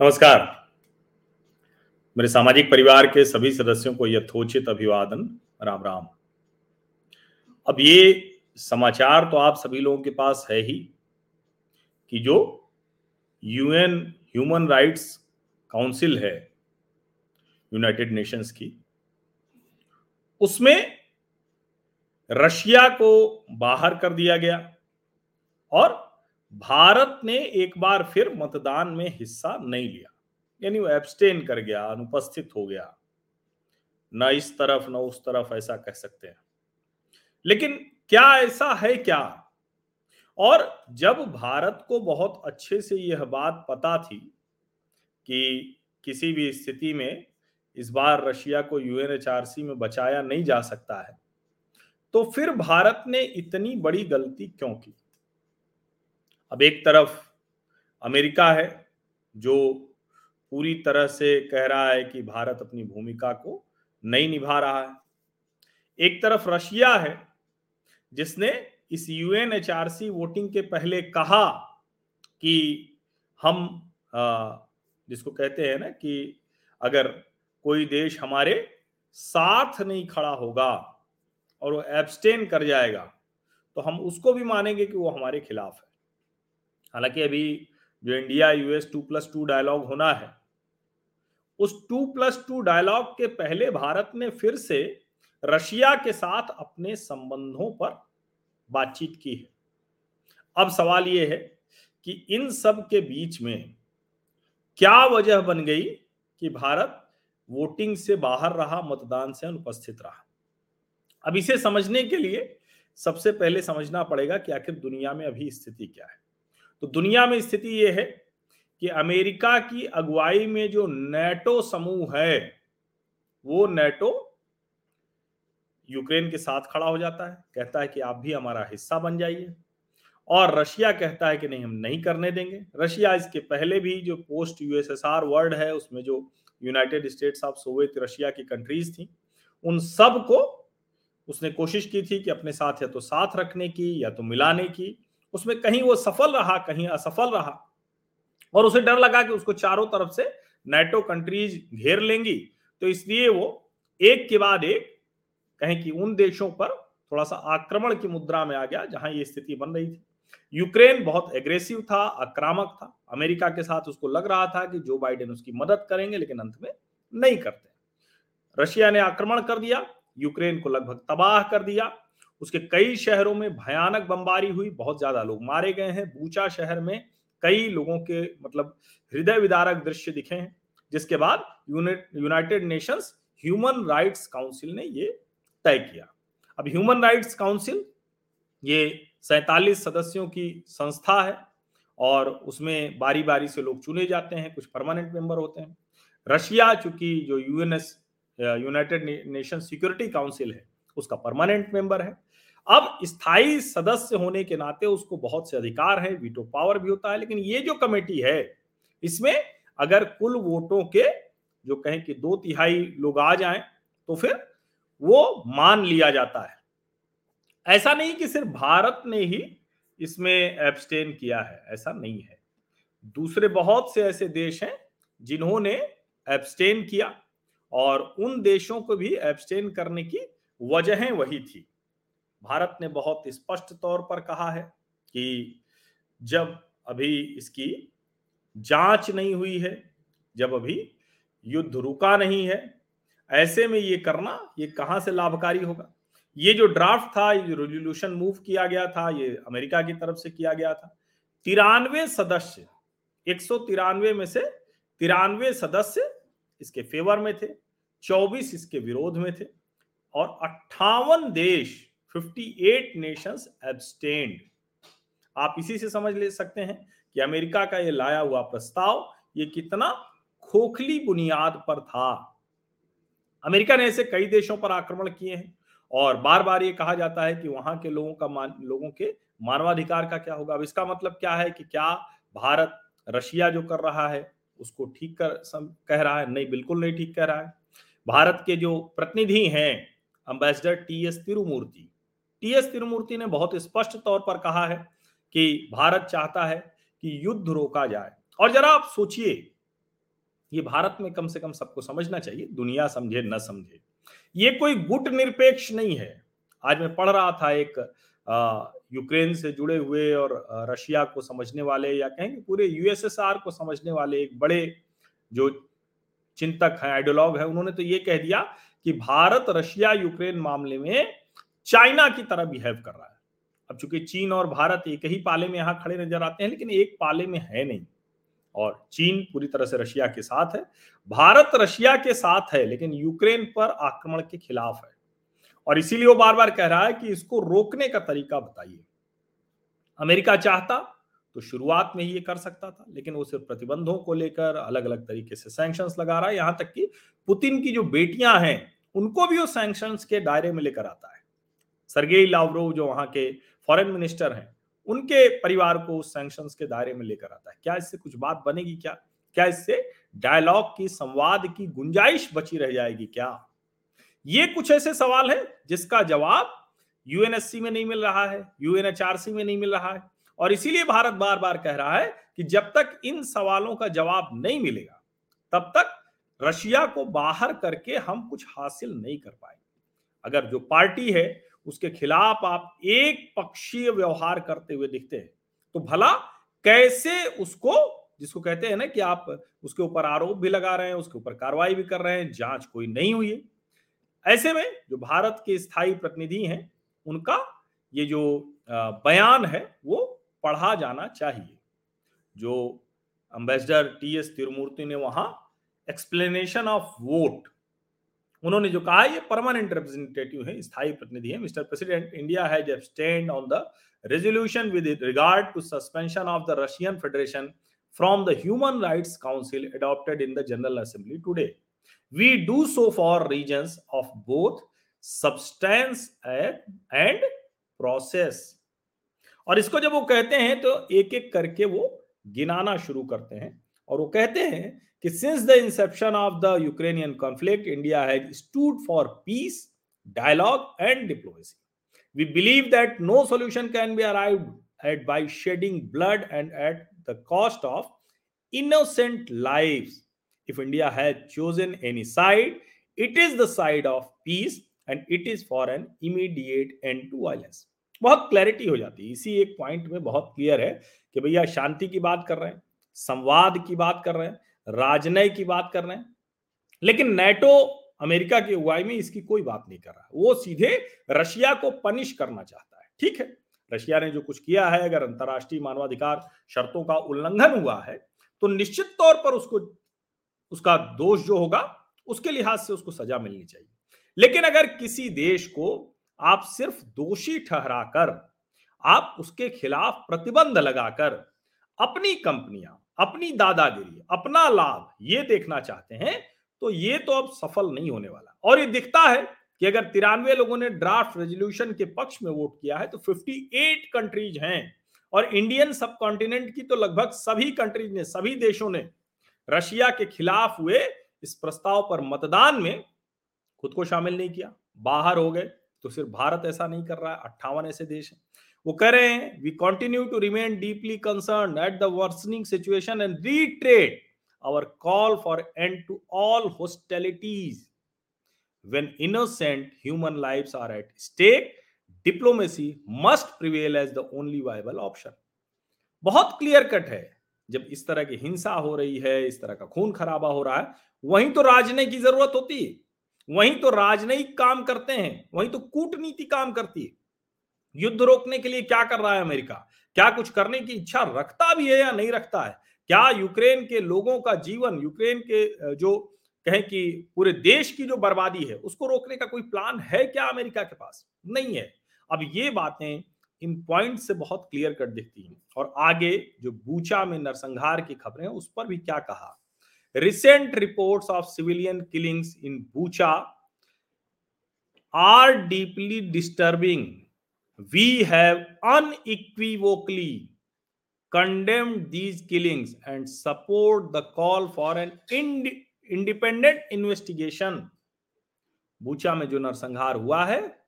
नमस्कार। मेरे सामाजिक परिवार के सभी सदस्यों को यथोचित अभिवादन। राम राम। अब ये समाचार तो आप सभी लोगों के पास है ही कि जो यूएन ह्यूमन राइट्स काउंसिल है यूनाइटेड नेशंस की, उसमें रशिया को बाहर कर दिया गया और भारत ने एक बार फिर मतदान में हिस्सा नहीं लिया। यानी वो एब्सटेन कर गया, अनुपस्थित हो गया। न इस तरफ़, न उस तरफ़, ऐसा कह सकते हैं। लेकिन क्या ऐसा है क्या? और जब भारत को बहुत अच्छे से यह बात पता थी कि किसी भी स्थिति में इस बार रशिया को यूएनएचआरसी में बचाया नहीं जा सकता है तो फिर भारत ने इतनी बड़ी गलती क्यों की? अब एक तरफ़ अमेरिका है, जो पूरी तरह से कह रहा है कि भारत अपनी भूमिका को नहीं निभा रहा है। एक तरफ़ रशिया है, जिसने इस यूएनएचआरसी वोटिंग के पहले कहा कि हम जिसको कहते हैं ना कि अगर कोई देश हमारे साथ नहीं खड़ा होगा और वो एब्सटेन कर जाएगा तो हम उसको भी मानेंगे कि वो हमारे खिलाफ है। हालाँकि अभी जो India US two plus two dialogue होना है, उस टू प्लस टू डायलॉग के पहले भारत ने फिर से रशिया के साथ अपने संबंधों पर बातचीत की है। अब सवाल यह है कि इन सब के बीच में क्या वजह बन गई कि भारत वोटिंग से बाहर रहा, मतदान से अनुपस्थित रहा? अब इसे समझने के लिए सबसे पहले समझना पड़ेगा कि आखिर दुनिया में अभी स्थिति क्या है। तो दुनिया में स्थिति यह है कि अमेरिका की अगुवाई में जो नेटो समूह है, वो नेटो यूक्रेन के साथ खड़ा हो जाता है, कहता है कि आप भी हमारा हिस्सा बन जाइए। और रशिया कहता है कि नहीं, हम नहीं करने देंगे। रशिया इसके पहले भी जो पोस्ट यूएसएसआर वर्ल्ड है, उसमें जो United States of Soviet Russia की कंट्रीज़ थी, उन सबको उसने कोशिश की थी कि अपने साथ या तो साथ रखने की या तो मिलाने की। उसमें कहीं वो सफल रहा, कहीं असफल रहा। और उसे डर लगा कि उसको चारों तरफ़ से नेटो कंट्रीज़ घेर लेंगी। तो इसलिए वो एक के बाद एक कहें कि उन देशों पर थोड़ा सा आक्रमण की मुद्रा में आ गया, जहाँ ये स्थिति बन रही थी। यूक्रेन बहुत एग्रेसिव था, आक्रामक था। अमेरिका के साथ उसको लग रहा था कि जो बाइडेन उसकी मदद करेंगे, लेकिन अंत में नहीं करते। रशिया ने आक्रमण कर दिया, यूक्रेन को लगभग तबाह कर दिया। उसके कई शहरों में भयानक बमबारी हुई, बहुत ज़्यादा लोग मारे गए हैं। बूचा शहर में कई लोगों के मतलब हृदय विदारक दृश्य दिखे हैं, जिसके बाद United Nations human rights council ने ये तय किया। अब ह्यूमन राइट्स काउंसिल, ये सैतालीस सदस्यों की संस्था है और उसमें बारी बारी से लोग चुने जाते हैं, कुछ परमानेंट मेंबर होते हैं। रशिया, चूँकि जो UNS, United Nation security council है, उसका परमानेंट मेंबर है। अब स्थायी सदस्य होने के नाते उसको बहुत से अधिकार है वीटो पावर भी होता है, लेकिन ये जो कमेटी है, इसमें अगर कुल वोटों के जो कहें कि दो तिहाई लोग आ जाएँ तो फिर वो मान लिया जाता है। ऐसा नहीं कि सिर्फ़ भारत ने ही इसमें एब्सटेन किया है, ऐसा नहीं है। दूसरे बहुत से ऐसे देश हैं, जिन्होंने एब्सटेन किया, और उन देशों को भी एब्सटेन करने की वजहें वही थी। भारत ने बहुत स्पष्ट तौर पर कहा है कि जब अभी इसकी जाँच नहीं हुई है, जब अभी युद्ध रुका नहीं है, ऐसे में ये करना, ये कहाँ से लाभकारी होगा? ये जो ड्राफ्ट था, ये जो रेजोल्यूशन मूव किया गया था, ये अमेरिका की तरफ़ से किया गया था, तिरानवे सदस्य, एक सौ तिरानवे में से तिरानवे सदस्य इसके फेवर में थे, चौबीस इसके विरोध में थे और अट्ठावन देश 58 नेशंस एब्सटेन्ड आप इसी से समझ ले सकते हैं कि अमेरिका का ये लाया हुआ प्रस्ताव ये कितना खोखली बुनियाद पर था। अमेरिका ने ऐसे कई देशों पर आक्रमण किए हैं और बार बार ये कहा जाता है कि वहाँ के लोगों का मान लोगों के मानवाधिकार का क्या होगा। अब इसका मतलब क्या है कि क्या भारत रशिया जो कर रहा है उसको ठीक कर सम, कह रहा है? नहीं बिल्कुल नहीं ठीक कह रहा है। भारत के जो प्रतिनिधि हैं ambassador T S Tirumurti T S Tirumurti ने बहुत स्पष्ट तौर पर कहा है कि भारत चाहता है कि युद्ध रोका जाए। और जरा आप सोचिए, ये भारत में कम से कम सबको समझना चाहिए, दुनिया समझे, न समझे। ये कोई गुट निरपेक्ष नहीं है। आज मैं पढ़ रहा था एक यूक्रेन से जुड़े हुए और रशिया को समझने वाले या कहेंगे पूरे यूएसएसआर को समझने वाले एक बड़े जो चिंतक हैं, आइडियोलॉग है, उन्होंने तो ये कह दिया कि भारत रशिया यूक्रेन मामले में चाइना की तरह बिहेव कर रहा है। अब चूँकि चीन और भारत एक ही पाले में यहाँ खड़े नज़र आते हैं, लेकिन एक पाले में है नहीं। और चीन पूरी तरह से रशिया के साथ है। भारत रशिया के साथ है, लेकिन यूक्रेन पर आक्रमण के खिलाफ है। और इसीलिए वो बार बार कह रहा है कि इसको रोकने का तरीका बताइए। अमेरिका चाहता तो शुरुआत में ही ये कर सकता था, लेकिन वो सिर्फ़ प्रतिबंधों को लेकर अलग अलग तरीके से सैंक्शंस लगा रहा है। यहाँ तक कि पुतिन की जो बेटियाँ हैं, उनको भी वो सैंक्शंस के दायरे में लेकर आता है। सरगेई लावरोव जो वहाँ के फॉरेन मिनिस्टर हैं, उनके परिवार को उस सैंक्शंस के दायरे में लेकर आता है। क्या इससे कुछ बात बनेगी क्या? क्या इससे डायलॉग की, संवाद की गुंजाइश बची रह जाएगी क्या? ये कुछ ऐसे सवाल है जिसका जवाब यूएनएससी में नहीं मिल रहा है यूएनएचआरसी में नहीं मिल रहा है और इसीलिए भारत बार बार कह रहा है कि जब तक इन सवालों का जवाब नहीं मिलेगा, तब तक रशिया को बाहर करके हम कुछ हासिल नहीं कर पाएँगे। अगर जो पार्टी है, उसके खिलाफ आप एक पक्षीय व्यवहार करते हुए दिखते हैं तो भला कैसे उसको, जिसको कहते हैं ना कि आप उसके ऊपर आरोप भी लगा रहे हैं, उसके ऊपर कार्रवाई भी कर रहे हैं, जाँच कोई नहीं हुई है। ऐसे में जो भारत के स्थायी प्रतिनिधि हैं, उनका ये जो बयान है, वो पढ़ा जाना चाहिए। जो अम्बेसडर टी एस तिरुमूर्ति ने वहाँ एक्सप्लेनेशन ऑफ़ वोट उन्होंने जो कहा, ये परमानेंट रिप्रेजेंटेटिव है, स्थायी प्रतिनिधि है। Mister president India has abstained on the resolution with regard to suspension of the Russian federation from the human rights council adopted in the general assembly today we do so for reasons of both substance and process और इसको जब वो कहते हैं तो एक एक करके वो गिनाना शुरू करते हैं। और वो कहते हैं कि since the inception of the Ukrainian conflict India has stood for peace dialogue and diplomacy we believe that no solution can be arrive at by shedding blood and at the cost of innocent life if India has chosen any side it is the side of peace and it is for an immediate end to violence बहुत clarity हो जाती है। इसी एक point में बहुत clear है कि भैया शांति की बात कर रहे हैं। संवाद की बात कर रहे हैं, राजनय की बात कर रहे हैं, लेकिन नेटो अमेरिका की अगुवाई में इसकी कोई बात नहीं कर रहा। वो सीधे रशिया को पनिश करना चाहता है, ठीक है? रशिया ने जो कुछ किया है, अगर अंतरराष्ट्रीय मानवाधिकार शर्तों का उल्लंघन हुआ है तो निश्चित तौर पर उसको, उसका दोष जो होगा, उसके लिहाज से उसको सजा मिलनी चाहिए। लेकिन अगर किसी देश को आप सिर्फ़ दोषी ठहराकर, आप उसके खिलाफ प्रतिबंध लगाकर अपनी कंपनियाँ अपनी दादागिरी, अपना लाभ ये देखना चाहते हैं तो ये तो अब सफल नहीं होने वाला। और ये दिखता है कि अगर तिरानवे लोगों ने ड्राफ्ट रेजोल्यूशन के पक्ष में वोट किया है तो 58 कंट्रीज़ हैं। और इंडियन सब कॉन्टिनेंट की तो लगभग सभी कंट्रीज़ ने, सभी देशों ने रशिया के खिलाफ हुए इस प्रस्ताव पर मतदान में खुद को शामिल नहीं किया। बाहर हो गए तो सिर्फ़ भारत ऐसा नहीं कर रहा है, अट्ठावन ऐसे देश हैं। वो कह रहे हैं we continue to remain deeply concern at the worsening situation and reiterate our call for end to all hostilities. When innocent human lives are at stake, diplomacy must prevail as the only viable option. बहुत clear cut है। जब इस तरह की हिंसा हो रही है, इस तरह का खून खराबा हो रहा है, वहीं तो राजनयिक की ज़रूरत होती है। वहीं तो राजनयिक काम करते हैं, वहीं तो कूटनीति काम करती है। युद्ध रोकने के लिए क्या कर रहा है अमेरिका? क्या कुछ करने की इच्छा रखता भी है या नहीं रखता है? क्या यूक्रेन के लोगों का जीवन, यूक्रेन के जो कहें कि पूरे देश की जो बर्बादी है, उसको रोकने का कोई प्लान है क्या अमेरिका के पास? नहीं है। अब ये बातें इन पॉइंट से बहुत क्लियर कट दिखती हैं। और आगे जो बूचा में नरसंहार की खबरें उस पर भी क्या कहा? Recent reports of civilian killings in Bucha are deeply disturbing we have unequivocally condemned these killings and support the call for an ind independent investigation. Bucha में जो नरसंहार हुआ है,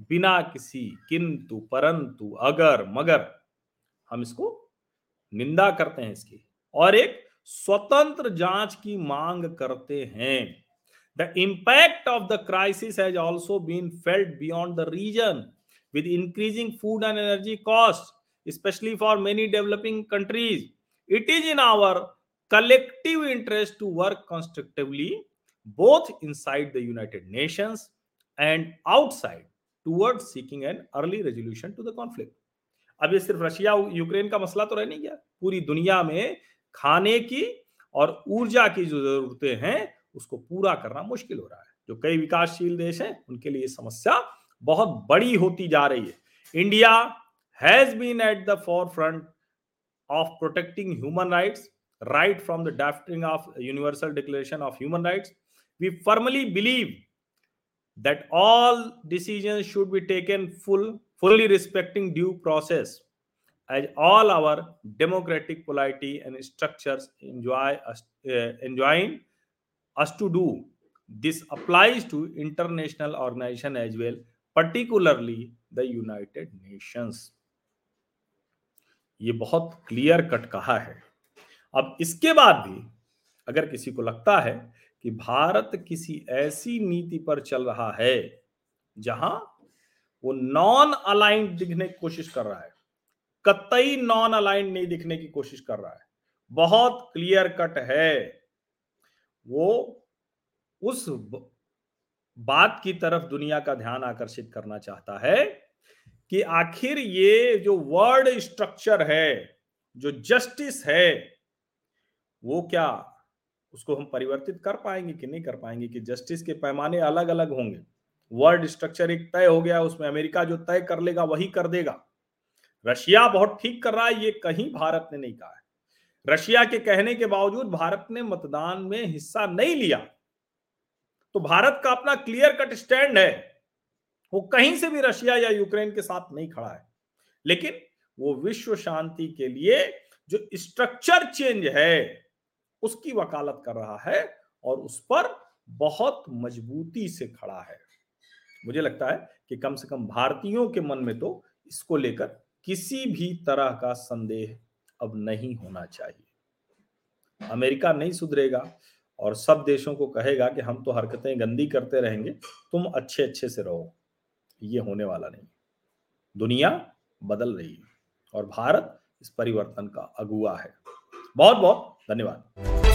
बिना किसी, किंतु, परंतु, अगर, मगर, हम इसको निंदा करते हैं इसकी। और एक स्वतंत्र जाँच की मांग करते हैं। The impact of the crisis has also been felt beyond the region with increasing food and energy cost specially for many developing countries it is in our collective interest to work constructively both inside the United Nations and outside toward seeking an early resolution to the conflict अब ये सिर्फ़ Russia Ukraine का मसला तो रह नहीं गया। पूरी दुनिया में खाने की और ऊर्जा की जो जरूरतें हैं, उसको पूरा करना मुश्किल हो रहा है। जो कई विकासशील देश हैं, उनके लिए समस्या बहुत बड़ी होती जा रही है India has been at the forefront of protecting human rights right from the drafting of universal declaration of human rights we firmly believe that all decisions should be taken full fully respecting due process as all our democratic polity and structures enjoy us, uh, enjoin us to do this applies to international organization as well particularly the united nations. ये बहुत clear cut कहा है। अब इसके बाद भी अगर किसी को लगता है कि भारत किसी ऐसी नीति पर चल रहा है जहाँ वो नॉन अलाइंड दिखने की कोशिश कर रहा है, कतई नॉन अलाइंड नहीं दिखने की कोशिश कर रहा है, बहुत क्लियर कट है। वो उस बात की तरफ़ दुनिया का ध्यान आकर्षित करना चाहता है कि आखिर ये जो वर्ड स्ट्रक्चर है, जो जस्टिस है, वो क्या उसको हम परिवर्तित कर पाएँगे कि नहीं कर पाएँगे कि जस्टिस के पैमाने अलग अलग होंगे? वर्ल्ड स्ट्रक्चर एक तय हो गया, उसमें अमेरिका जो तय कर लेगा, वही कर देगा। रशिया बहुत ठीक कर रहा है, ये कहीं भारत ने नहीं कहा है। रशिया के कहने के बावजूद भारत ने मतदान में हिस्सा नहीं लिया। तो भारत का अपना क्लियर कट स्टैंड है। वो कहीं से भी रशिया या यूक्रेन के साथ नहीं खड़ा है। लेकिन वो विश्व शांति के लिए जो स्ट्रक्चर चेंज है, उसकी वकालत कर रहा है और उस पर बहुत मजबूती से खड़ा है। मुझे लगता है कि कम से कम भारतीयों के मन में तो इसको लेकर किसी भी तरह का संदेह अब नहीं होना चाहिए। अमेरिका नहीं सुधरेगा और सब देशों को कहेगा कि हम तो हरकतें गंदी करते रहेंगे, तुम अच्छे अच्छे से रहो। ये होने वाला नहीं। दुनिया बदल रही है और भारत इस परिवर्तन का अगुआ है। बहुत बहुत धन्यवाद।